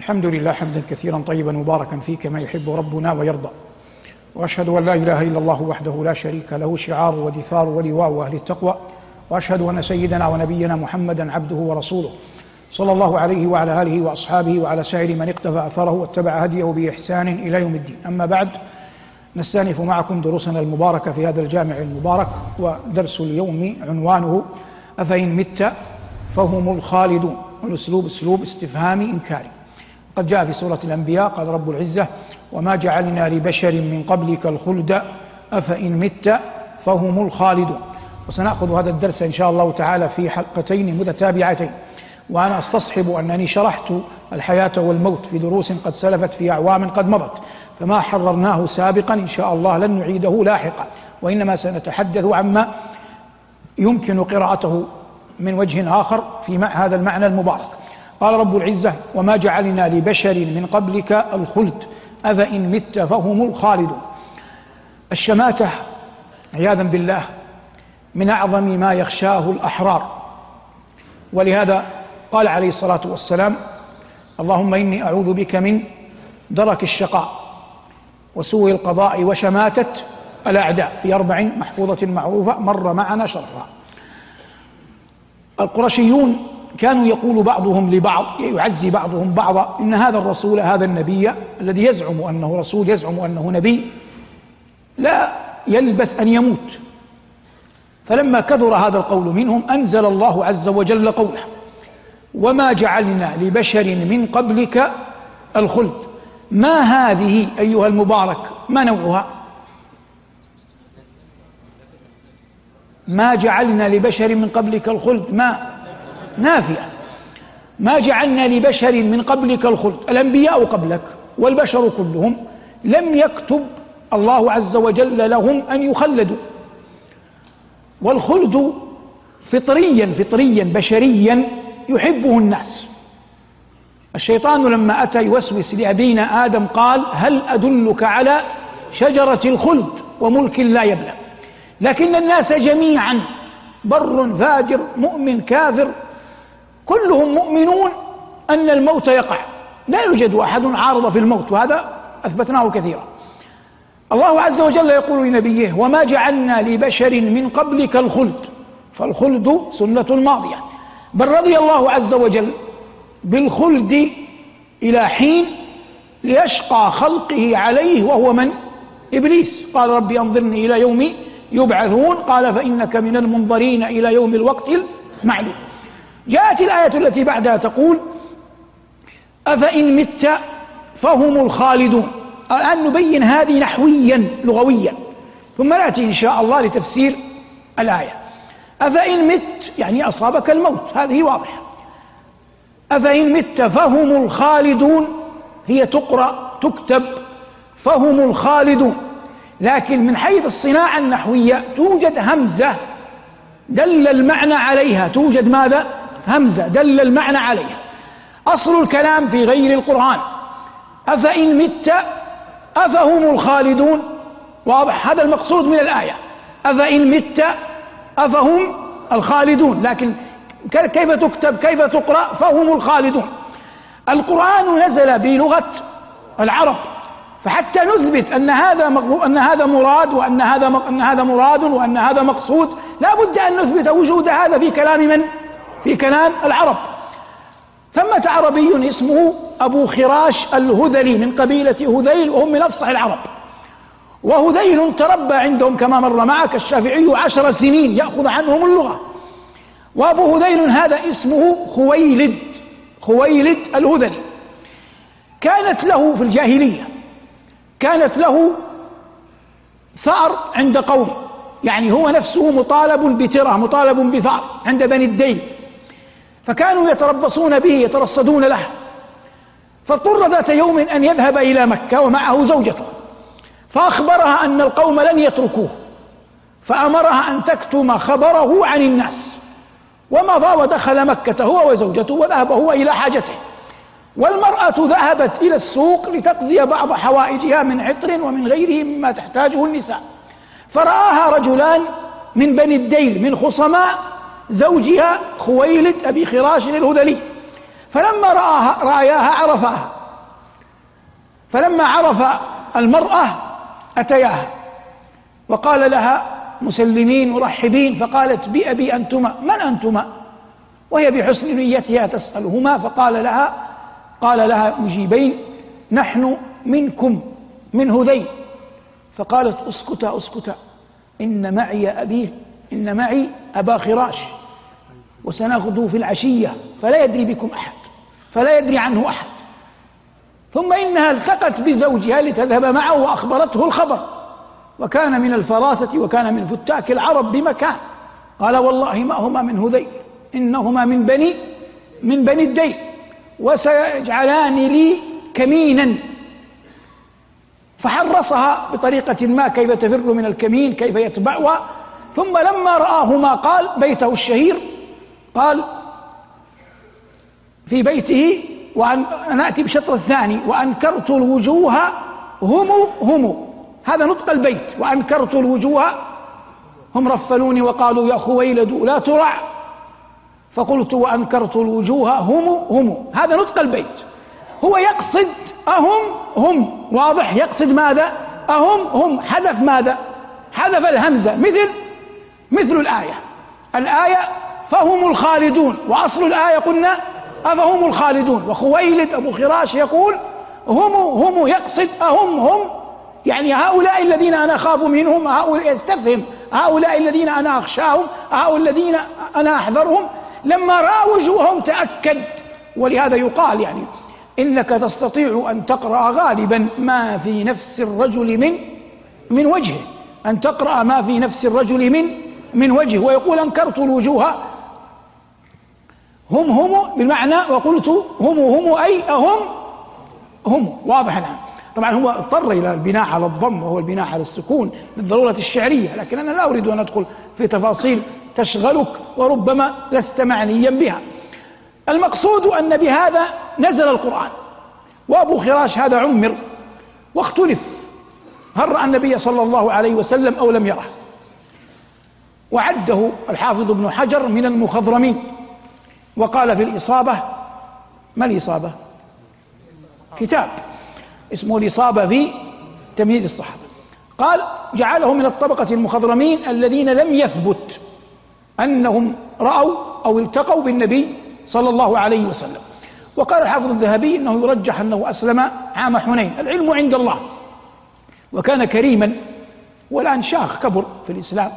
الحمد لله حمدا كثيرا طيبا مباركا فيه كما يحب ربنا ويرضى. وأشهد أن لا إله إلا الله وحده لا شريك له شعار ودثار ولواء أهل التقوى. وأشهد أن سيدنا ونبينا محمدا عبده ورسوله. صلى الله عليه وعلى آله وأصحابه وعلى سائر من اقتفى أثره واتبع هديه بإحسان إلى يوم الدين. أما بعد نستأنف معكم دروسنا المباركة في هذا الجامع المبارك ودرس اليوم عنوانه أفإن مت فهم الخالدون. والأسلوب أسلوب استفهامي إنكاري. قد جاء في سورة الأنبياء قال رب العزة وما جعلنا لبشر من قبلك الخلد أفإن مت فهم الخالدون. وسنأخذ هذا الدرس إن شاء الله تعالى في حلقتين متتابعتين وأنا أستصحب أنني شرحت الحياة والموت في دروس قد سلفت في أعوام قد مضت فما حررناه سابقا إن شاء الله لن نعيده لاحقا. وإنما سنتحدث عما يمكن قراءته من وجه آخر في هذا المعنى المبارك. قال رب العزة وما جعلنا لبشر من قبلك الخلد أفإن مت فهم الخالدون. الشماتة عياذا بالله من أعظم ما يخشاه الأحرار. ولهذا قال عليه الصلاة والسلام اللهم إني أعوذ بك من درك الشقاء وسوء القضاء وشماتة الأعداء في أربع محفوظة معروفة مر معنا شرها القرشيون كانوا يقول بعضهم لبعض يعزي بعضهم بعضا إن هذا الرسول هذا النبي الذي يزعم أنه رسول يزعم أنه نبي لا يلبث أن يموت. فلما كثر هذا القول منهم أنزل الله عز وجل قوله وما جعلنا لبشر من قبلك الخلد ما هذه أيها المبارك؟ ما نوعها؟ ما جعلنا لبشر من قبلك الخلد؟ ما؟ نافية. ما جعلنا لبشر من قبلك الخلد الأنبياء قبلك والبشر كلهم لم يكتب الله عز وجل لهم أن يخلدوا. والخلد فطريا فطريا بشريا يحبه الناس. الشيطان لما أتى يوسوس لأبينا آدم قال هل أدلك على شجرة الخلد وملك لا يبلى؟ لكن الناس جميعا بر فاجر مؤمن كافر كلهم مؤمنون أن الموت يقع. لا يوجد أحد عارض في الموت وهذا أثبتناه كثيرا. الله عز وجل يقول لنبيه وما جعلنا لبشر من قبلك الخلد. فالخلد سنة ماضية بل رضي الله عز وجل بالخلد إلى حين ليشقى خلقه عليه وهو من؟ إبليس. قال ربي أنظرني إلى يوم يبعثون. قال فإنك من المنظرين إلى يوم الوقت المعلوم. جاءت الآية التي بعدها تقول أفإن مت فهم الخالدون. الآن نبين هذه نحويا لغويا. ثم نأتي إن شاء الله لتفسير الآية. أفإن مت يعني أصابك الموت. هذه واضحة. أفإن مت فهم الخالدون. هي تقرأ تكتب فهم الخالدون. لكن من حيث الصناعة النحوية توجد همزة دل المعنى عليها. توجد ماذا؟ همزة دل المعنى عليها. أصل الكلام في غير القرآن. أفإن مت أفهم الخالدون؟ واضح هذا المقصود من الآية. أفإن مت أفهم الخالدون. لكن كيف تكتب كيف تقرأ؟ فهم الخالدون. القرآن نزل بلغة العرب. فحتى نثبت أن هذا أن هذا مراد وأن هذا أن هذا مراد وأن هذا مقصود لا بد أن نثبت وجود هذا في كلام من؟ في كلام العرب. ثمة عربي اسمه أبو خراش الهذلي من قبيلة هذيل وهم من أفصح العرب. وهذيل تربى عندهم كما مر معك الشافعي عشر سنين يأخذ عنهم اللغة. وأبو هذيل هذا اسمه خويلد خويلد الهذلي. كانت له في الجاهلية كانت له ثأر عند قوم يعني هو نفسه مطالب بترة مطالب بثأر عند بني الدين. فكانوا يتربصون به يترصدون له. فاضطر ذات يوم أن يذهب إلى مكة ومعه زوجته. فأخبرها أن القوم لن يتركوه. فأمرها أن تكتم خبره عن الناس. ومضى ودخل مكة هو وزوجته وذهب هو إلى حاجته. والمرأة ذهبت إلى السوق لتقضي بعض حوائجها من عطر ومن غيره مما تحتاجه النساء. فرآها رجلان من بني الديل من خصماء زوجها خويلد أبي خراش الهذلي فلما رآها رأياها عرفاها. فلما عرف المرأة أتياها وقال لها مسلمين مرحبين فقالت بأبي أنتما من أنتما؟ وهي بحسن نيتها تسألهما فقال لها قال لها مجيبين نحن منكم من هذيل. فقالت اسكتا اسكتا إن معي أبيه إن معي أبا خراش. وسنغدو في العشية فلا يدري بكم أحد فلا يدري عنه أحد. ثم إنها التقت بزوجها لتذهب معه وأخبرته الخبر. وكان من الفراسة وكان من فتاك العرب بمكان. قال والله ما هما من هذيل إنهما من بني من بني الدين. وسيجعلان لي كمينا. فحرصها بطريقة ما كيف تفر من الكمين كيف يتبعها. ثم لما رآهما قال بيته الشهير. قال في بيته وأن نأتي بشطر الثاني وأنكرت الوجوه هم هم. هذا نطق البيت وأنكرت الوجوه هم. رفلوني وقالوا يا خويلد لا ترع. فقلت وأنكرت الوجوه هم هم. هذا نطق البيت. هو يقصد أهم هم. واضح؟ يقصد ماذا؟ أهم هم. حذف ماذا؟ حذف الهمزة. مثل مثل الآية. الآية فهم الخالدون. وأصل الآية قلنا أفهم الخالدون. وخويلد أبو خراش يقول هم هم يقصد أهم هم يعني هؤلاء الذين أنا أخاف منهم هؤلاء يستفهم هؤلاء الذين أنا أخشاهم هؤلاء الذين أنا أحذرهم. لما رأى وجوههم تأكد. ولهذا يقال يعني إنك تستطيع أن تقرأ غالبا ما في نفس الرجل من من وجهه. أن تقرأ ما في نفس الرجل من من وجهه. ويقول أنكرت الوجوه هم هم بالمعنى وقلت هم هم أي هم هم واضح الآن. طبعا هو اضطر إلى البناء على الضم وهو البناء على السكون للضرورة الشعرية لكن أنا لا أريد أن أدخل في تفاصيل تشغلك وربما لست معنيا بها. المقصود أن بهذا نزل القرآن. وأبو خراش هذا عمر واختلف. هل رأى النبي صلى الله عليه وسلم أو لم يره؟ وعده الحافظ ابن حجر من المخضرمين. وقال في الإصابة ما الإصابة؟ كتاب اسمه الإصابة في تمييز الصحابة قال جعله من الطبقة المخضرمين الذين لم يثبت أنهم رأوا أو التقوا بالنبي صلى الله عليه وسلم. وقال الحافظ الذهبي إنه يرجح أنه أسلم عام حنين. العلم عند الله. وكان كريما والآن شاخ كبر في الإسلام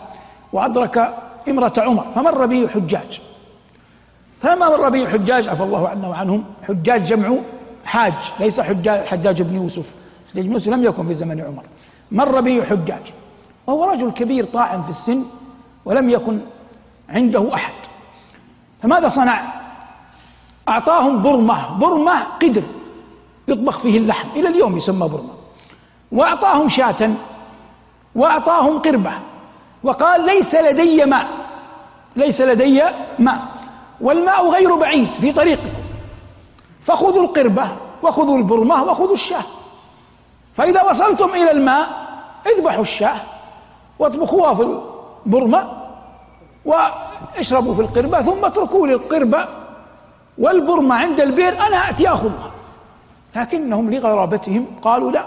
وأدرك امرأة عمر فمر به حجاج. فلما مر به حجاج عفى الله عنا وعنهم حجاج جمع حاج ليس حجاج حجاج بن يوسف. حجاج بن يوسف لم يكن في زمن عمر. مر به حجاج. وهو رجل كبير طاعن في السن ولم يكن عنده أحد. فماذا صنع؟ أعطاهم برمة برمة قدر يطبخ فيه اللحم إلى اليوم يسمى برمة. وأعطاهم شاة وأعطاهم قربة. وقال ليس لدي ماء. ليس لدي ماء. والماء غير بعيد في طريقكم فخذوا القربة وخذوا البرمة وخذوا الشاة. فإذا وصلتم إلى الماء اذبحوا الشاة واطبخوها في البرمة واشربوا في القربة ثم اتركوا للقربة والبرمة عند البئر أنا أتي أخذها. لكنهم لغرابتهم قالوا لا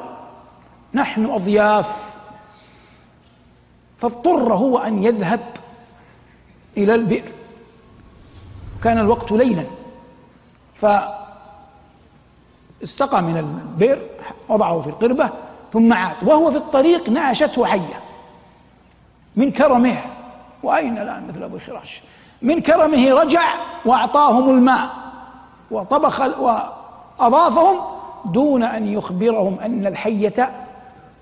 نحن أضياف. فاضطر هو أن يذهب إلى البئر. كان الوقت ليلا. فاستقى من البئر وضعه في القربة ثم عاد وهو في الطريق نعشته حية. من كرمه وأين الآن مثل أبو خراش من كرمه رجع وأعطاهم الماء وطبخ وأضافهم دون أن يخبرهم أن الحية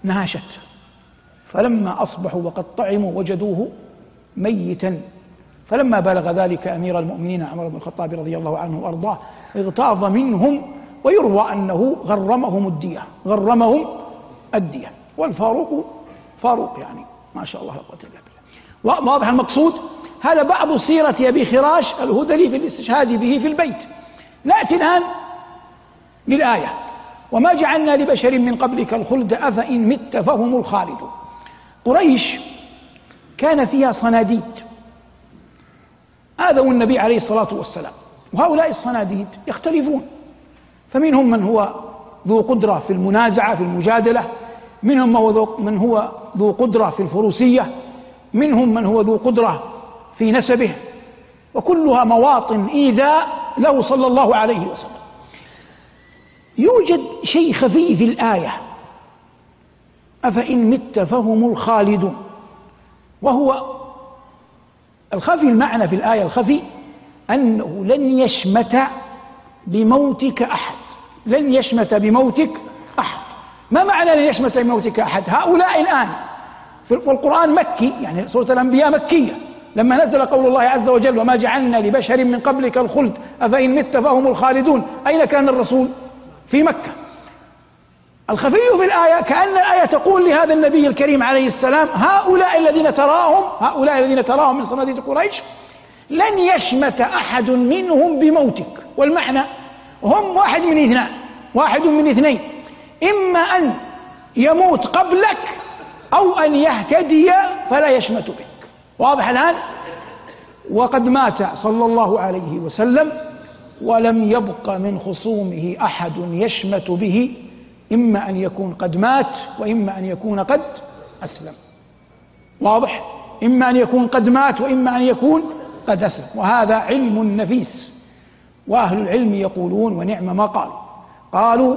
ناشت فلما أصبحوا وقد طعموا وجدوه ميتا. فلما بلغ ذلك أمير المؤمنين عمر بن الخطاب رضي الله عنه وأرضاه اغتاظ منهم ويروى أنه غرمهم الدية غرمهم الدية. والفاروق فاروق يعني ما شاء الله لا قوة إلا بالله. واضح المقصود؟ هذا بعض سيرة أبي خراش الهذلي في الاستشهاد به في البيت. نأتي الآن للآية. وما جعلنا لبشر من قبلك الخلد أفإن مت فهم الخالدون قريش كان فيها صناديد. آذوا النبي عليه الصلاة والسلام. وهؤلاء الصناديد يختلفون. فمنهم من هو ذو قدرة في المنازعة في المجادلة. منهم من هو ذو قدرة في الفروسية. منهم من هو ذو قدرة في نسبه. وكلها مواطن إيذاء له صلى الله عليه وسلم. يوجد شيء خفي في الآية. أفإن مت فهم الخالدون. وهو الخفي المعنى في الآية الخفي أنه لن يشمت بموتك أحد. لن يشمت بموتك أحد. ما معنى لن يشمت بموتك أحد؟ هؤلاء الآن والقرآن مكي يعني سورة الأنبياء مكية. لما نزل قول الله عز وجل وما جعلنا لبشر من قبلك الخلد أفإن مت فهم الخالدون. أين كان الرسول؟ في مكة. الخفي في الآية كأن الآية تقول لهذا النبي الكريم عليه السلام هؤلاء الذين تراهم هؤلاء الذين تراهم من صناديد قريش لن يشمت أحد منهم بموتك. والمعنى هم واحد من اثنان واحد من اثنين. إما أن يموت قبلك أو أن يهتدي فلا يشمت بك. واضح الآن؟ وقد مات صلى الله عليه وسلم ولم يبق من خصومه أحد يشمت به إما أن يكون قد مات وإما أن يكون قد أسلم. واضح؟ إما أن يكون قد مات وإما أن يكون قد أسلم. وهذا علم نفيس. وأهل العلم يقولون ونعم ما قالوا قالوا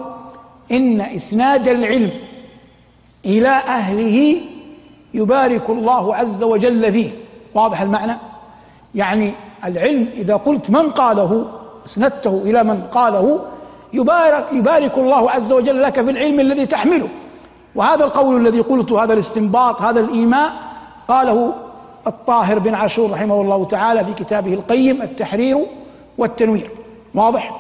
إن إسناد العلم إلى أهله يبارك الله عز وجل فيه. واضح المعنى؟ يعني العلم إذا قلت من قاله إسندته إلى من قاله يبارك, يبارك الله عز وجل لك في العلم الذي تحمله. وهذا القول الذي قلته هذا الاستنباط هذا الإيماء قاله الطاهر بن عاشور رحمه الله تعالى في كتابه القيم التحرير والتنوير. واضح؟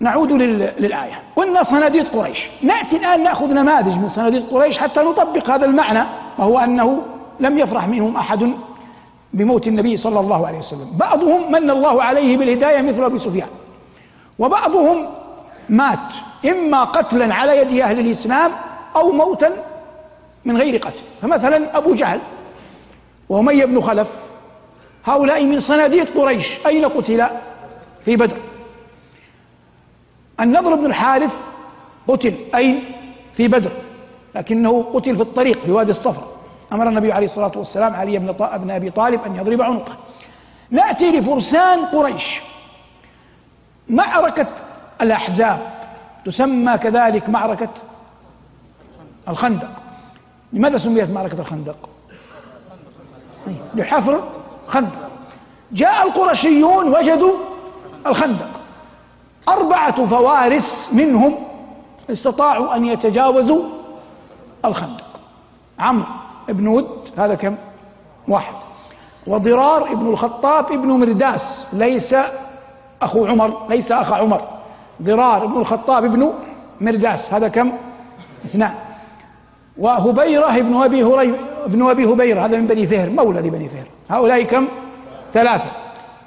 نعود للآية. قلنا صناديد قريش. نأتي الآن نأخذ نماذج من صناديد قريش حتى نطبق هذا المعنى وهو أنه لم يفرح منهم أحد بموت النبي صلى الله عليه وسلم. بعضهم من الله عليه بالهداية مثل أبي سفيان. وبعضهم مات إما قتلا على يد أهل الإسلام أو موتا من غير قتل. فمثلا أبو جهل وأمية بن خلف هؤلاء من صناديد قريش. أين قتل في بدر. النضر بن الحارث قتل. أين؟ في بدر. لكنه قتل في الطريق في وادي الصفر أمر النبي عليه الصلاة والسلام علي بن, بن أبي طالب أن يضرب عنقه. نأتي لفرسان قريش. معركة الأحزاب تسمى كذلك معركة الخندق. لماذا سميت معركة الخندق؟ لحفر خندق. جاء القرشيون وجدوا الخندق. أربعة فوارس منهم استطاعوا أن يتجاوزوا الخندق. عمرو بن ود هذا كم؟ واحد. وضرار ابن الخطاب ابن مرداس ليس أخو عمر ليس أخ عمر. ضرار ابن الخطاب ابن مرداس هذا كم؟ اثنان. وهبيرة ابن أبي هريرة ابن أبي هبيرة هذا من بني فهر مولى لبني فهر. هؤلاء كم؟ ثلاثة.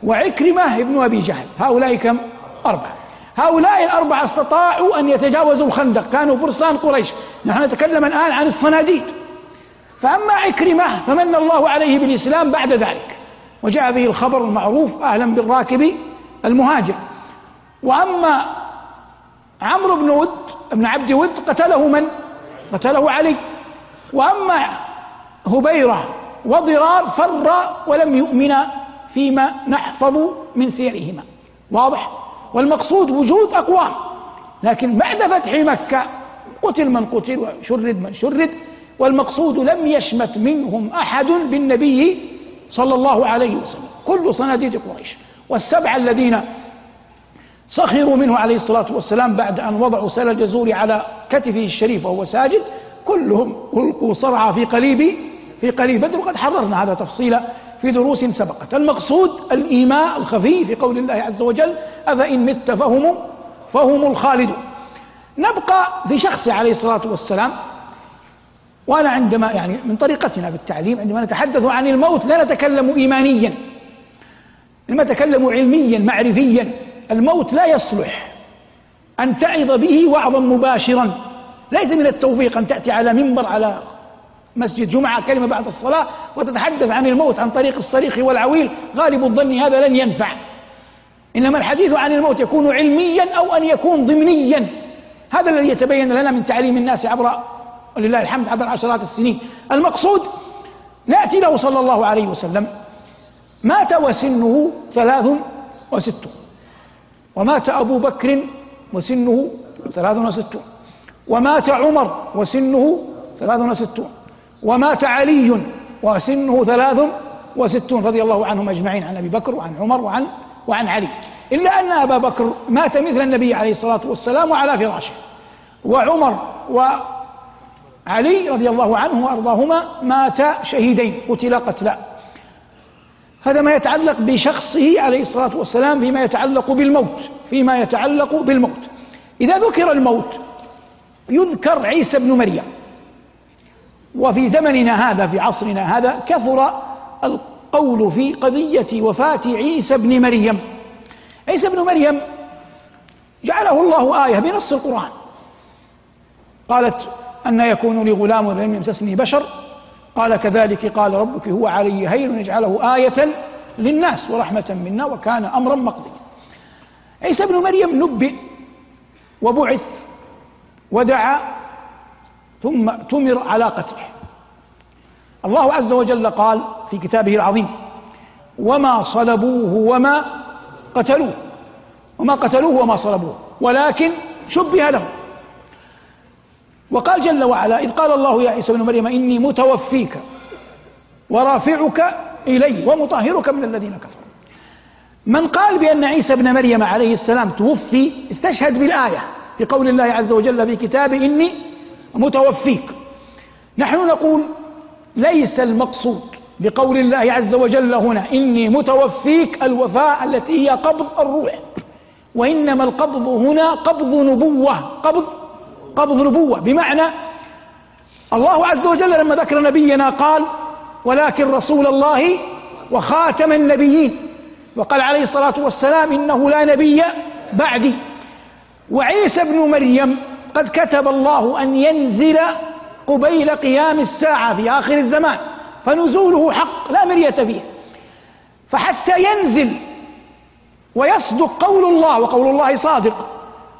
وعكرمة ابن أبي جهل هؤلاء كم؟ أربعة. هؤلاء الأربعة استطاعوا أن يتجاوزوا الخندق كانوا فرسان قريش. نحن نتكلم الآن عن الصناديد فأما عكرمة فمن الله عليه بالإسلام بعد ذلك. وجاء به الخبر المعروف أهلا بالراكب المهاجر. وأما عمرو بن ود بن عبد ود قتله من؟ قتله علي. وأما هبيرة وضرار فر ولم يؤمن فيما نحفظ من سيرهما. واضح؟ والمقصود وجود أقوام. لكن بعد فتح مكة قتل من قتل وشرد من شرد والمقصود لم يشمت منهم أحد بالنبي صلى الله عليه وسلم. كل صناديد قريش. والسبعة الذين سخروا منه عليه الصلاة والسلام بعد أن وضعوا سل الجزور على كتفه الشريف وهو ساجد كلهم ألقوا صرعى في قليب في قليب بدر وقد حررنا هذا تفصيلا في دروس سبقت. المقصود الإيماء الخفي في قول الله عز وجل أفإن مت فهم فهم الخالدون. نبقى في شخصه عليه الصلاة والسلام وأنا عندما يعني من طريقتنا في التعليم عندما نتحدث عن الموت لا نتكلم إيمانيا. لما نتكلم علميا معرفيا الموت لا يصلح. أن تعظ به وعظا مباشرا. ليس من التوفيق أن تأتي على منبر على مسجد جمعة كلمة بعد الصلاة وتتحدث عن الموت عن طريق الصريخ والعويل. غالب الظن هذا لن ينفع. إنما الحديث عن الموت يكون علميا أو أن يكون ضمنيا. هذا الذي يتبين لنا من تعليم الناس عبر ولله الحمد عبر عشرات السنين. المقصود نأتي له صلى الله عليه وسلم. مات وسنه ثلاث وستون. ومات أبو بكر وسنه ثلاث وستون. ومات عمر وسنه ثلاث وستون. ومات علي وسنه ثلاث وستون. رضي الله عنهم أجمعين. عن أبي بكر وعن عمر وعن وعن علي. إلا أن أبا بكر مات مثل النبي عليه الصلاة والسلام وعلى فراشه. وعمر وعلي رضي الله عنه وأرضاهما مات شهيدين. قتلا قتلا هذا ما يتعلق بشخصه عليه الصلاة والسلام فيما يتعلق بالموت فيما يتعلق بالموت. إذا ذكر الموت يذكر عيسى بن مريم. وفي زمننا هذا في عصرنا هذا كثر القول في قضية وفاة عيسى بن مريم. عيسى بن مريم جعله الله آية بنص القرآن. قالت أن يكون لي غلام لم يمسسني بشر. قال كذلك قال ربك هو علي هين نجعله آية للناس ورحمة منا وكان أمرا مقضيا. عيسى بن مريم نبئ وبعث ودعا ثم تمر على قتله. الله عز وجل قال في كتابه العظيم وما صلبوه وما قتلوه وما قتلوه وما صلبوه ولكن شبه له وقال جل وعلا إذ قال الله يا عيسى بن مريم إني متوفيك ورافعك إلي ومطهرك من الذين كفروا. من قال بأن عيسى بن مريم عليه السلام توفي استشهد بالآية في قول الله عز وجل في كتابه إني متوفيك. نحن نقول ليس المقصود بقول الله عز وجل هنا إني متوفيك الوفاء التي هي قبض الروح وإنما القبض هنا قبض نبوة قبض قبض نبوة بمعنى الله عز وجل لما ذكر نبينا قال ولكن رسول الله وخاتم النبيين وقال عليه الصلاة والسلام إنه لا نبي بعدي وعيسى بن مريم قد كتب الله أن ينزل قبيل قيام الساعة في آخر الزمان فنزوله حق لا مرية فيه. فحتى ينزل ويصدق قول الله وقول الله صادق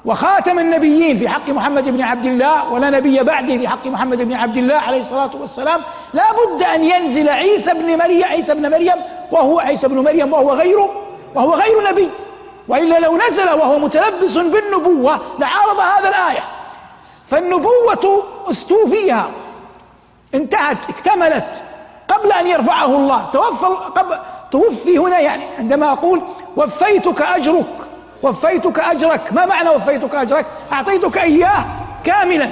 وخاتم النبيين في حق محمد بن عبد الله ولا نبي بعده في حق محمد بن عبد الله عليه الصلاة والسلام. لا بد أن ينزل عيسى بن مريم عيسى بن مريم وهو عيسى بن مريم وهو غير وهو غير نبي. وإلا لو نزل وهو متلبس بالنبوة لعارض هذا الآية. فالنبوة استوفيها. انتهت اكتملت قبل أن يرفعه الله. توفى قبل توفي هنا يعني عندما أقول وفيتك أجرك. وفيتك أجرك. ما معنى وفيتك أجرك؟ أعطيتك إياه كاملا.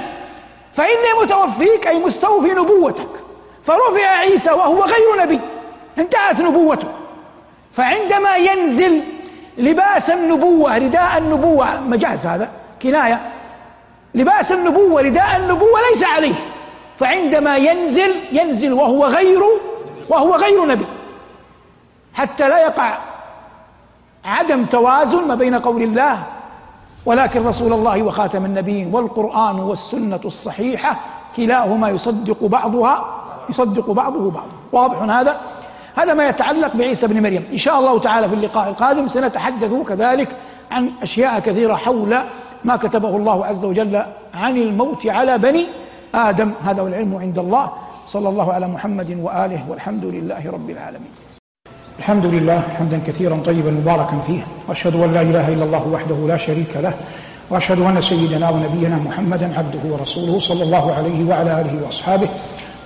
فإني متوفيك أي مستوفي نبوتك. فرفع عيسى وهو غير نبي. انتهت نبوته. فعندما ينزل لباس النبوة رداء النبوة مجاز هذا كناية. لباس النبوة رداء النبوة ليس عليه. فعندما ينزل ينزل وهو غير وهو غير نبي. حتى لا يقع عدم توازن ما بين قول الله ولكن رسول الله وخاتم النبيين والقرآن والسنة الصحيحة كلاهما يصدق بعضها يصدق بعضه بعضا واضح هذا؟ هذا ما يتعلق بعيسى بن مريم. إن شاء الله تعالى في اللقاء القادم سنتحدث كذلك عن أشياء كثيرة حول ما كتبه الله عز وجل عن الموت على بني آدم. هذا والعلم عند الله. صلى الله على محمد وآله والحمد لله رب العالمين. الحمد لله حمدا كثيرا طيبا مباركا فيه. وأشهد أن لا إله إلا الله وحده لا شريك له. وأشهد أن سيدنا ونبينا محمدا عبده ورسوله صلى الله عليه وعلى آله وأصحابه.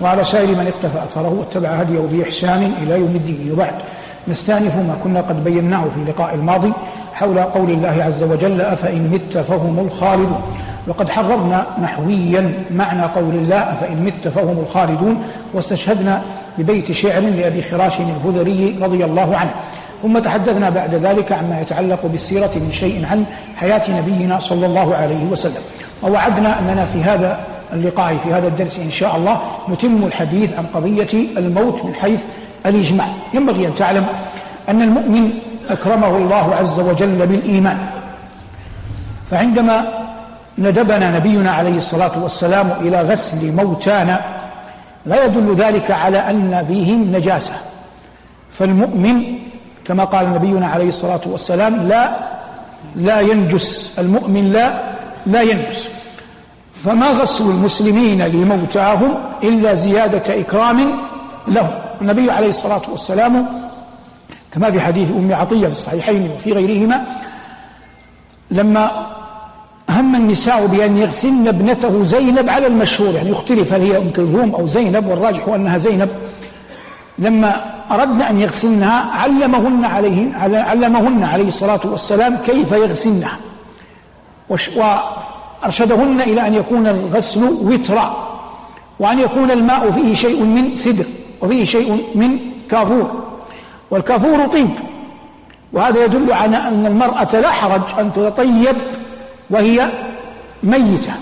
وعلى سائر من اقتفى أثره واتبع هديه بإحسان إلى يوم الدين. وبعد نستأنف ما كنا قد بيناه في اللقاء الماضي حول قول الله عز وجل أفإن مت فهم الخالدون. وقد حررنا نحويا معنى قول الله أفإن مت فهم الخالدون. واستشهدنا ببيت شعر لأبي خراش الهذري رضي الله عنه. ثم تحدثنا بعد ذلك عما يتعلق بالسيرة من شيء عن حياة نبينا صلى الله عليه وسلم. ووعدنا أننا في هذا اللقاء في هذا الدرس إن شاء الله نتم الحديث عن قضية الموت من حيث الإجماع. ينبغي أن تعلم أن المؤمن أكرمه الله عز وجل بالإيمان. فعندما ندبنا نبينا عليه الصلاة والسلام إلى غسل موتانا لا يدل ذلك على أن فيهم نجاسة. فالمؤمن كما قال نبينا عليه الصلاة والسلام لا لا ينجس. المؤمن لا لا ينجس. فما غسل المسلمين لموتاهم إلا زيادة إكرام لهم. النبي عليه الصلاة والسلام كما في حديث أم عطية في الصحيحين وفي غيرهما لما هم النساء بأن يغسلن ابنته زينب على المشهور يعني يختلف هل هي أم كلثوم أو زينب والراجح أنها زينب. لما أردن أن يغسلنها علمهن عليه علمهن عليه الصلاة والسلام كيف يغسلنها. وأرشدهن إلى أن يكون الغسل وترا وأن يكون الماء فيه شيء من سدر وفيه شيء من كافور. والكافور طيب وهذا يدل على أن المرأة لا حرج أن تتطيب وهي ميتة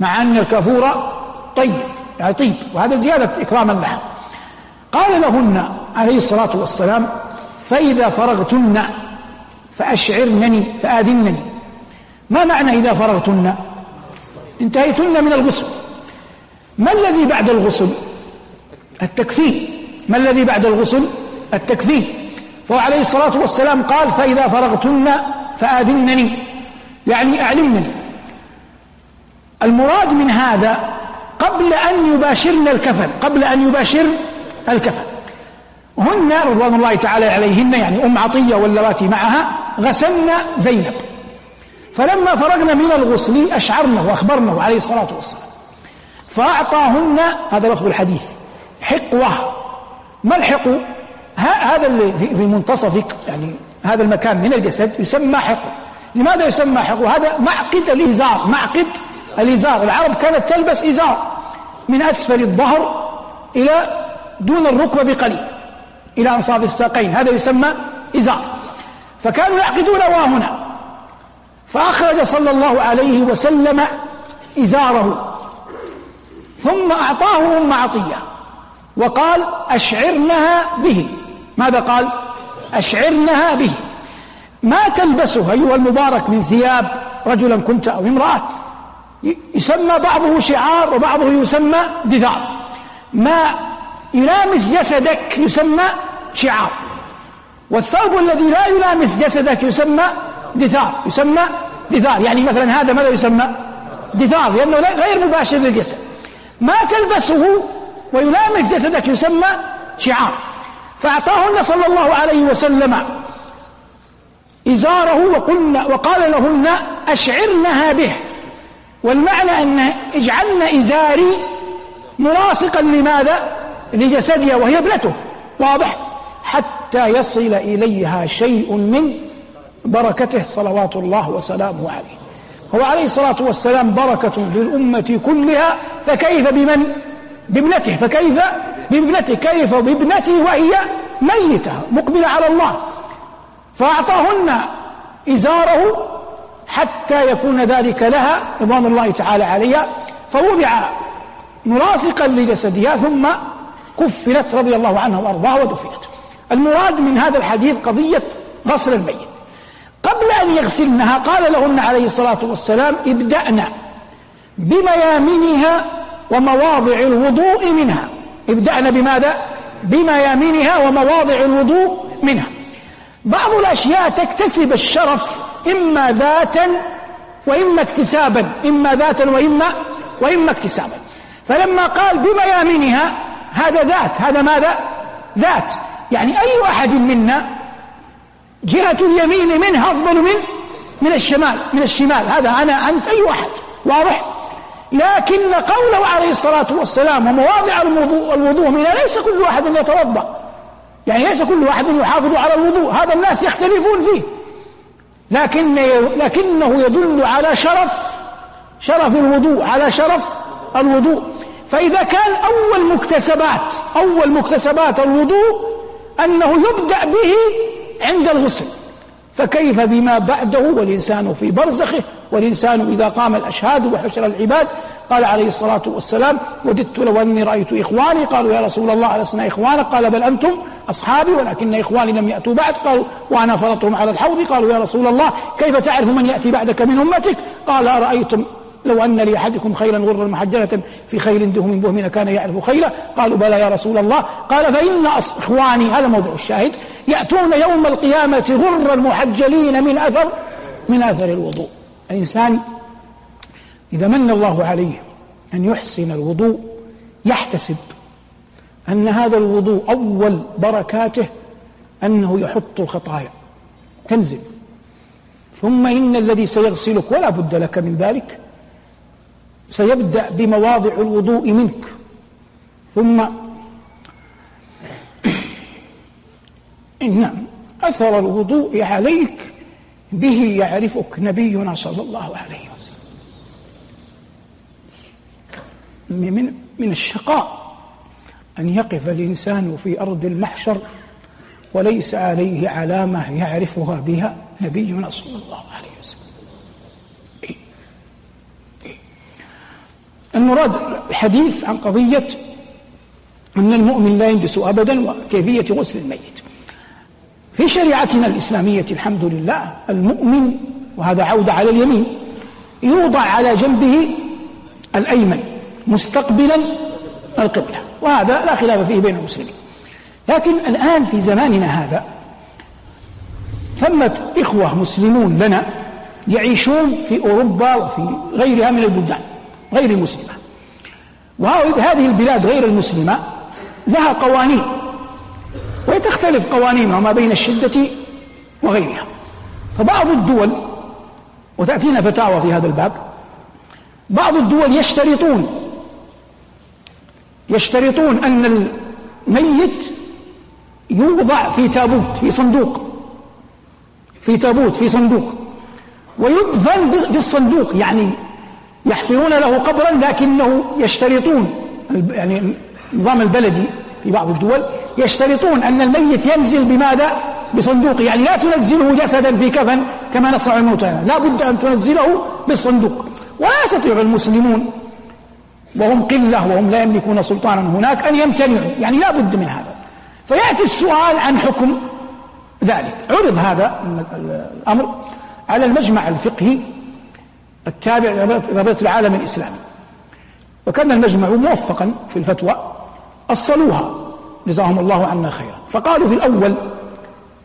مع أن الكافور طيب يعني طيب وهذا زيادة إكراما لها. قال لهن عليه الصلاة والسلام فإذا فرغتن فأشعرنني فآذنني. ما معنى إذا فرغتن؟ انتهيتن من الغسل. ما الذي بعد الغسل؟ التكفين. ما الذي بعد الغسل؟ التكفين. فهو عليه الصلاة والسلام قال فإذا فرغتن فآذنني. يعني أعلمنني المراد من هذا قبل أن يباشرن الكفن قبل أن يباشر الكفن. هن رضوان الله تعالى عليهن يعني أم عطية واللواتي معها غسلن زينب. فلما فرغن من الغسل أشعرنه وأخبرنه عليه الصلاة والسلام. فأعطاهن هذا لفظ الحديث حقوة. ما الحقو؟ هذا اللي في منتصف يعني هذا المكان من الجسد يسمى حقو لماذا يسمى حقو هذا معقد الإزار معقد الإزار. العرب كانت تلبس إزار من أسفل الظهر إلى دون الركبة بقليل إلى أنصاف الساقين. هذا يسمى إزار. فكانوا يعقدون هنا فأخرج صلى الله عليه وسلم إزاره ثم أعطاه أم عطية وقال أشعرنها به. ماذا قال؟ أشعرنها به. ما تلبسه أيها المبارك من ثياب رجلا كنت أو امرأة يسمى بعضه شعار وبعضه يسمى دثار ما يلامس جسدك يسمى شعار. والثوب الذي لا يلامس جسدك يسمى دثار يسمى دثار يعني مثلا هذا ماذا يسمى؟ دثار لأنه غير مباشر للجسد. ما تلبسه ويلامس جسدك يسمى شعار. فأعطاهن صلى الله عليه وسلم إزاره وقلنا وقال لهن أشعرنها به. والمعنى أن اجعلن إزاري ملاصقا لماذا؟ لجسدها وهي ابنته. واضح. حتى يصل إليها شيء من بركته صلوات الله وسلامه عليه. هو عليه الصلاة والسلام بركة للأمة كلها. فكيف بمن؟ بابنته. فكيف بابنته؟ كيف بابنته وهي ميتة مقبلة على الله. فأعطاهن إزاره حتى يكون ذلك لها رضوان الله تعالى عليها فوضع ملاصقا لجسدها ثم كفلت رضي الله عنها وأرضاها ودفنت. المراد من هذا الحديث قضية غسل الميت. قبل أن يغسلنها قال لهن عليه الصلاة والسلام ابدأنا بميامنها ومواضع الوضوء منها. ابدأنا بماذا؟ بميامنها ومواضع الوضوء منها. بعض الأشياء تكتسب الشرف إما ذاتا وإما اكتسابا إما ذاتا وإما وإما اكتسابا. فلما قال بميامنها هذا ذات هذا ماذا؟ ذات. يعني أي أحد منا جهة اليمين منه أفضل من من الشمال من الشمال. هذا أنا أنت أي أحد. واضح؟ لكن قوله عليه الصلاة والسلام ومواضع الوضوء منها ليس كل واحد يتوضأ. يعني ليس كل واحد يحافظ على الوضوء هذا الناس يختلفون فيه. لكن لكنه يدل على شرف شرف الوضوء على شرف الوضوء. فإذا كان أول مكتسبات أول مكتسبات الوضوء أنه يبدأ به عند الغسل. فكيف بما بعده والإنسان في برزخه؟ والإنسان إذا قام الأشهاد وحشر العباد قال عليه الصلاة والسلام وددت لو أني رأيت إخواني. قالوا يا رسول الله ألسنا إخوانك؟ قال بل أنتم أصحابي ولكن إخواني لم يأتوا بعد. قالوا وأنا فرطهم على الحوض. قالوا يا رسول الله كيف تعرف من يأتي بعدك من أمتك؟ قال أرأيتم لو أن لأحدكم خيلا غرا محجلة في خيل دهم بهم كان يعرف خيلا؟ قالوا بلى يا رسول الله. قال فإن إخواني هذا موضع الشاهد يأتون يوم القيامة غرا محجلين من أثر من أثر الوضوء. الإنسان إذا من الله عليه أن يحسن الوضوء يحتسب أن هذا الوضوء أول بركاته أنه يحط الخطايا تنزل. ثم إن الذي سيغسلك ولا بد لك من ذلك سيبدأ بمواضع الوضوء منك. ثم إن أثر الوضوء عليك به يعرفك نبينا صلى الله عليه وسلم من من الشقاء أن يقف الإنسان في أرض المحشر وليس عليه علامة يعرفها بها نبينا صلى الله عليه وسلم. المراد الحديث عن قضية أن المؤمن لا ينجس أبدا وكيفية غسل الميت. في شريعتنا الإسلامية الحمد لله المؤمن وهذا عودة على اليمين يوضع على جنبه الأيمن. مستقبلا القبلة. وهذا لا خلاف فيه بين المسلمين. لكن الآن في زماننا هذا ثمة إخوة مسلمون لنا يعيشون في أوروبا وفي غيرها من البلدان غير المسلمة. وهذه البلاد غير المسلمة لها قوانين وتختلف قوانينها ما بين الشدة وغيرها. فبعض الدول وتأتينا فتاوى في هذا الباب بعض الدول يشترطون يشترطون أن الميت يوضع في تابوت في صندوق. في تابوت في صندوق. ويدفن في الصندوق يعني يحفرون له قبرا لكنه يشترطون يعني النظام البلدي في بعض الدول يشترطون أن الميت ينزل بماذا؟ بصندوق. يعني لا تنزله جسدا في كفن كما نصنع الموتى. لا بد أن تنزله بالصندوق. ولا يستطيع المسلمون وهم قلة وهم لا يملكون سلطانا هناك أن يمتنعوا يعني لا بد من هذا. فيأتي السؤال عن حكم ذلك. عرض هذا الأمر على المجمع الفقهي التابع لرابطة العالم الإسلامي. وكان المجمع موفقا في الفتوى أصلوها. جزاهم الله عنا خيرا. فقالوا في الأول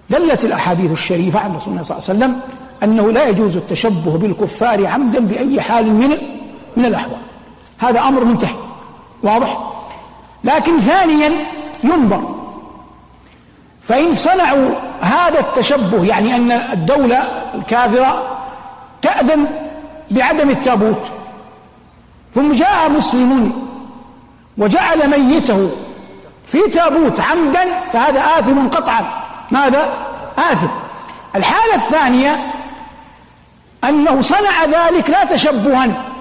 دلت الأحاديث الشريفة عن رسول الله صلى الله عليه وسلم أنه لا يجوز التشبه بالكفار عمدا بأي حال من من الأحوال. هذا أمر منتهي واضح؟ لكن ثانيا ينظر فإن صنعوا هذا التشبه يعني أن الدولة الكافرة تأذن بعدم التابوت. ثم جاء مسلم وجعل ميته في تابوت عمدا فهذا آثم قطعا. ماذا؟ آثم. الحالة الثانية أنه صنع ذلك لا تشبها.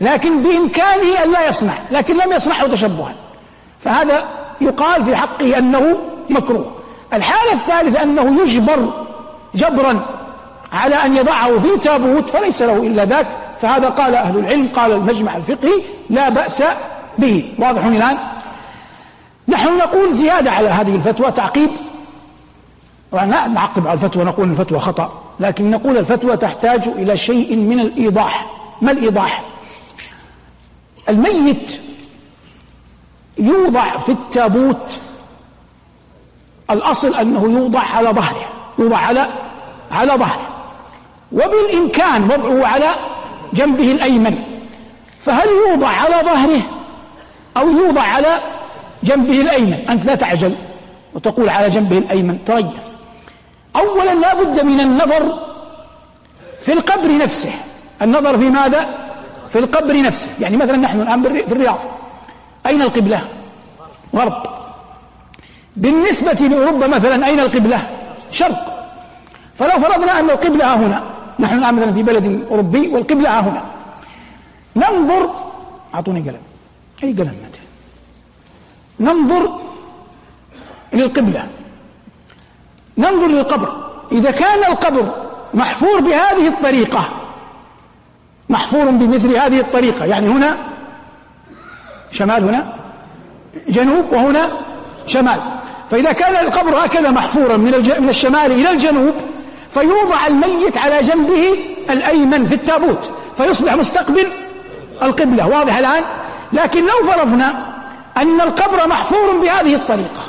لكن بإمكانه أن لا يصنع لكن لم يصنعه تشبها. فهذا يقال في حقه أنه مكروه. الحالة الثالثة أنه يجبر جبرا على أن يضعه في تابوت فليس له إلا ذاك. فهذا قال أهل العلم قال المجمع الفقهي لا بأس به. واضح الآن؟ نحن نقول زيادة على هذه الفتوى تعقيب. لا نعقب على الفتوى نقول الفتوى خطأ لكن نقول الفتوى تحتاج إلى شيء من الإيضاح. ما الإيضاح؟ الميت يوضع في التابوت. الأصل أنه يوضع على ظهره يوضع على على ظهره. وبالإمكان وضعه على جنبه الأيمن. فهل يوضع على ظهره أو يوضع على جنبه الأيمن؟ أنت لا تعجل وتقول على جنبه الأيمن. تريث أولا لا بد من النظر في القبر نفسه. النظر في ماذا؟ في القبر نفسه. يعني مثلا نحن الآن في الرياض. أين القبلة؟ غرب. بالنسبة لأوروبا مثلا أين القبلة؟ شرق. فلو فرضنا أن القبلة هنا نحن الآن مثلا في بلد أوروبي والقبلة هنا. ننظر أعطوني قلم. أي قلم مثلا ننظر للقبلة. ننظر للقبر. إذا كان القبر محفور بهذه الطريقة محفور بمثل هذه الطريقة. يعني هنا شمال هنا جنوب وهنا شمال. فإذا كان القبر هكذا محفورا من, من الشمال إلى الجنوب فيوضع الميت على جنبه الأيمن في التابوت فيصبح مستقبل القبلة. واضح الآن؟ لكن لو فرضنا أن القبر محفور بهذه الطريقة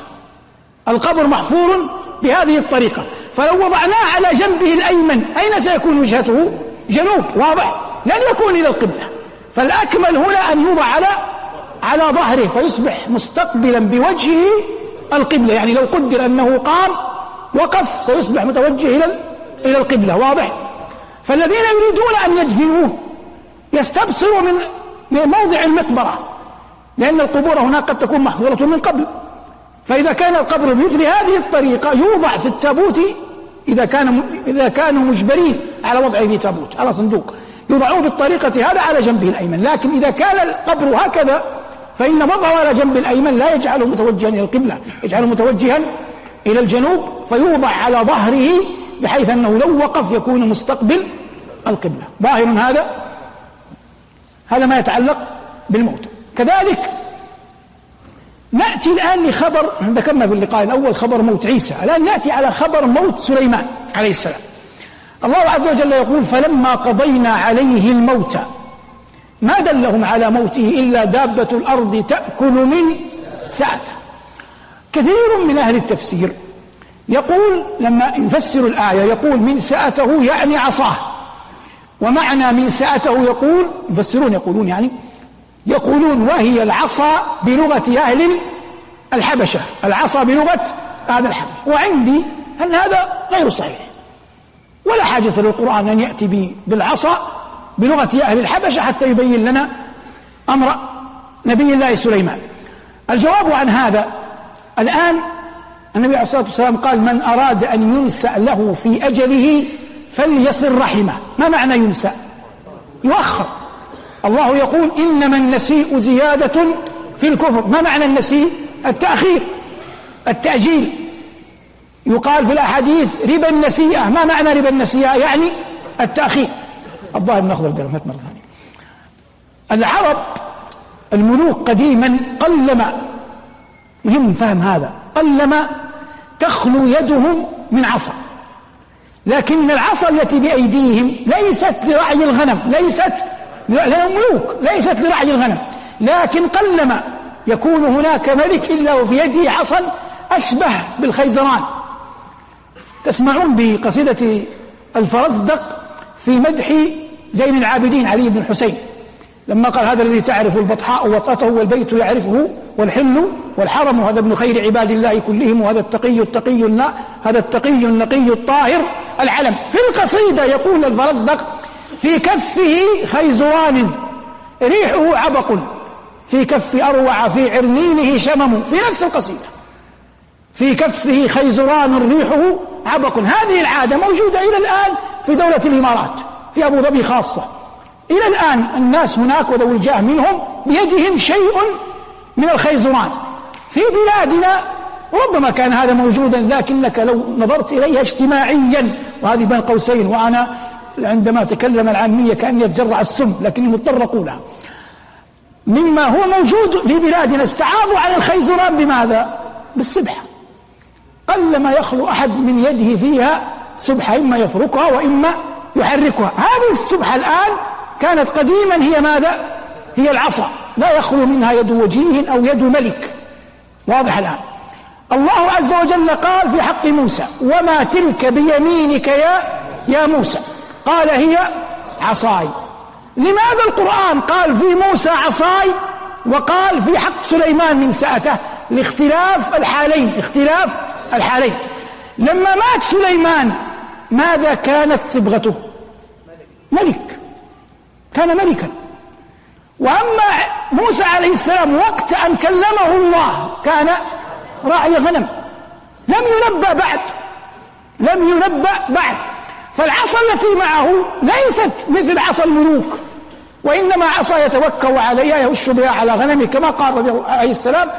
القبر محفور بهذه الطريقة فلو وضعناه على جنبه الأيمن أين سيكون وجهته؟ جنوب. واضح؟ لن يكون إلى القبلة. فالأكمل هنا أن يوضع على على ظهره فيصبح مستقبلا بوجهه القبلة. يعني لو قدر أنه قام وقف سيصبح متوجه إلى إلى القبلة. واضح؟ فالذين يريدون أن يدفنوه يستبصروا من موضع المقبرة لأن القبور هناك قد تكون محفورة من قبل. فإذا كان القبر بمثل هذه الطريقة يوضع في التابوت إذا كان إذا كانوا مجبرين على وضعه في تابوت على صندوق. يوضعوه بالطريقة هذا على جنبه الأيمن لكن إذا كان القبر هكذا فإن وضعه على جنب الأيمن لا يجعله متوجها إلى القبلة يجعله متوجها إلى الجنوب فيوضع على ظهره بحيث أنه لو وقف يكون مستقبل القبلة. ظاهر هذا هذا ما يتعلق بالموت. كذلك نأتي الآن لخبر ذكرنا في اللقاء الأول خبر موت عيسى الآن نأتي على خبر موت سليمان عليه السلام. الله عز وجل يقول فلما قضينا عليه الموت ما دلهم على موته إلا دابة الأرض تأكل من سعته كثير من أهل التفسير يقول لما يفسر الآية يقول من سأته يعني عصاه. ومعنى من سأته يقول يفسرون يقولون يعني يقولون وهي العصا بلغة أهل الحبشة العصا بلغة أهل الحبشة. وعندي أن هذا غير صحيح؟ ولا حاجة للقرآن أن يأتي بالعصا بلغة أهل الحبشة حتى يبين لنا أمر نبي الله سليمان. الجواب عن هذا الآن النبي عليه الصلاة والسلام قال من أراد أن ينسأ له في أجله فليصل رحمه. ما معنى ينسأ؟ يؤخر. الله يقول إنما النسيء زيادة في الكفر. ما معنى النسيء؟ التأخير التأجيل. يقال في الأحاديث ربا النسيئة. ما معنى ربا النسيئة؟ يعني التأخير. الظاهر ناخذ القلم مرة ثانية العرب الملوك قديما قلما مهم فهم هذا قلما تخلو يدهم من عصا. لكن العصا التي بأيديهم ليست لرعي الغنم ليست لأنهم ملوك ليست لرعي الغنم. لكن قلما يكون هناك ملك إلا وفي يده عصا أشبه بالخيزران. تسمعون بقصيدة الفرزدق في مدح زين العابدين علي بن الحسين. لما قال هذا الذي تعرف البطحاء وطأته والبيت يعرفه والحل والحرم هذا ابن خير عباد الله كلهم وهذا التقي التقي هذا التقي النقي الطاهر العلم. في القصيدة يقول الفرزدق في كفه خيزران ريحه عبق في كف أروع في عرنينه شمم. في نفس القصيدة. في كفه خيزران ريحه عبق. هذه العادة موجودة إلى الآن في دولة الإمارات في أبو ظبي خاصة. إلى الآن الناس هناك وذوي الجاه منهم بيدهم شيء من الخيزران. في بلادنا ربما كان هذا موجودا لكنك لو نظرت إليها اجتماعيا وهذه بين قوسين وأنا عندما تكلم العامية كأني أتجرع السم لكني مضطر أقولها. مما هو موجود في بلادنا استعاضوا على الخيزران بماذا؟ بالسبحة قلما يخلو أحد من يده فيها سبحة إما يفركها وإما يحركها. هذه السبحة الآن كانت قديما هي ماذا؟ هي العصا. لا يخلو منها يد وجيه أو يد ملك. واضح الآن. الله عز وجل قال في حق موسى وما تلك بيمينك يا يا موسى؟ قال هي عصاي. لماذا القرآن قال في موسى عصاي وقال في حق سليمان من سأته؟ لاختلاف الحالين اختلاف الحالين. لما مات سليمان ماذا كانت صبغته؟ ملك. كان ملكا. وأما موسى عليه السلام وقت أن كلمه الله كان راعي غنم. لم ينبأ بعد. لم ينبأ بعد. فالعصا التي معه ليست مثل عصا الملوك. وإنما عصا يتوكأ عليها يهش بها على غنمه كما قال عليه السلام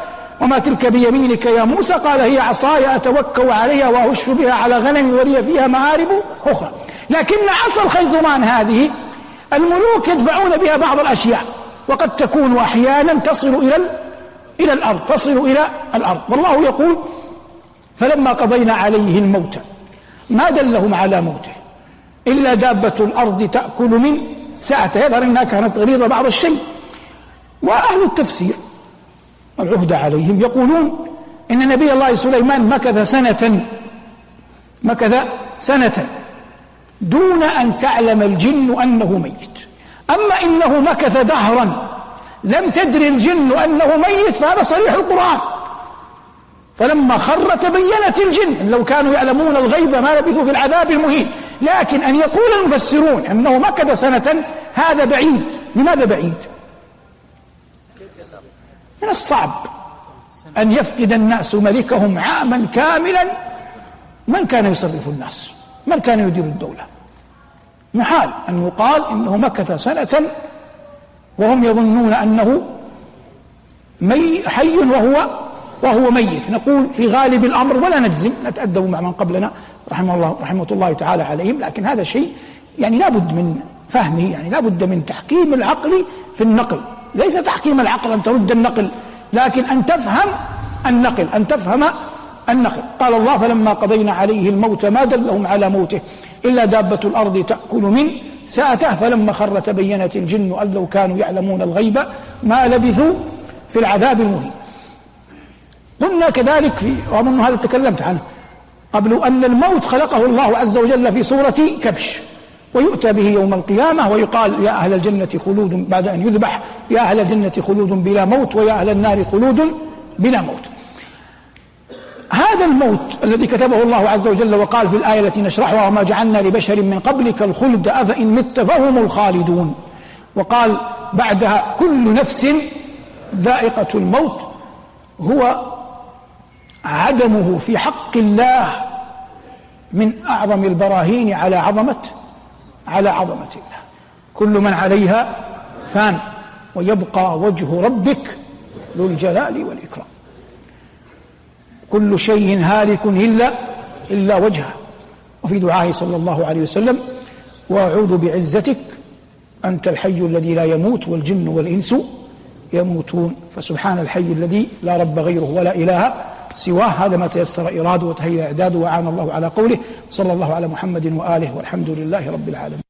وما تلك بيمينك يا موسى؟ قال هي عصاي أتوكأ عليها وأهش بها على غنمي ولي فيها مآرب أخرى. لكن عصا الخيزران هذه الملوك يدفعون بها بعض الأشياء وقد تكون أحيانا تصل إلى إلى الأرض تصل إلى الأرض. والله يقول فلما قضينا عليه الموت ما دلهم على موته؟ إلا دابة الأرض تأكل من ساعته. يظهر أنها كانت غليظة بعض الشيء. وأهل التفسير العهد عليهم يقولون إن نبي الله سليمان مكث سنة مكث سنة دون أن تعلم الجن أنه ميت. أما إنه مكث دهرا لم تدري الجن أنه ميت فهذا صريح القرآن. فلما خر تبينت الجن لو كانوا يعلمون الغيب ما لبثوا في العذاب المهين. لكن أن يقول المفسرون أنه مكث سنة هذا بعيد. لماذا بعيد؟ من الصعب أن يفقد الناس ملكهم عاما كاملا. من كان يصرف الناس؟ من كان يدير الدولة؟ محال أن يقال إنه مكث سنة وهم يظنون أنه مي حي وهو وهو ميت. نقول في غالب الأمر ولا نجزم نتأدب مع من قبلنا رحمه الله رحمة الله تعالى عليهم. لكن هذا شيء يعني لابد من فهمه يعني لابد من تحكيم العقل في النقل. ليس تحكيم العقل أن ترد النقل لكن أن تفهم النقل أن تفهم النقل. قال الله فلما قضينا عليه الموت ما دلهم على موته إلا دابة الأرض تأكل من ساته فلما خر تبينت الجن أن لو كانوا يعلمون الغيب ما لبثوا في العذاب المهين. قلنا كذلك في وأظن هذا تكلمت عنه قبل أن الموت خلقه الله عز وجل في صورة كبش. ويؤتى به يوم القيامة ويقال يا أهل الجنة خلود بعد أن يذبح يا أهل الجنة خلود بلا موت ويا أهل النار خلود بلا موت. هذا الموت الذي كتبه الله عز وجل وقال في الآية التي نشرحها وما جعلنا لبشر من قبلك الخلد أفإن مت فهم الخالدون. وقال بعدها كل نفس ذائقة الموت هو عدمه في حق الله من أعظم البراهين على عظمة على عظمة الله. كل من عليها فان ويبقى وجه ربك ذو الجلال والإكرام. كل شيء هالك إلا إلا وجهه. وفي دعائه صلى الله عليه وسلم وأعوذ بعزتك أنت الحي الذي لا يموت والجن والإنس يموتون. فسبحان الحي الذي لا رب غيره ولا إله سواه. هذا ما تيسر إراده وتهيأ إعداده وعان الله على قوله صلى الله على محمد وآله والحمد لله رب العالمين.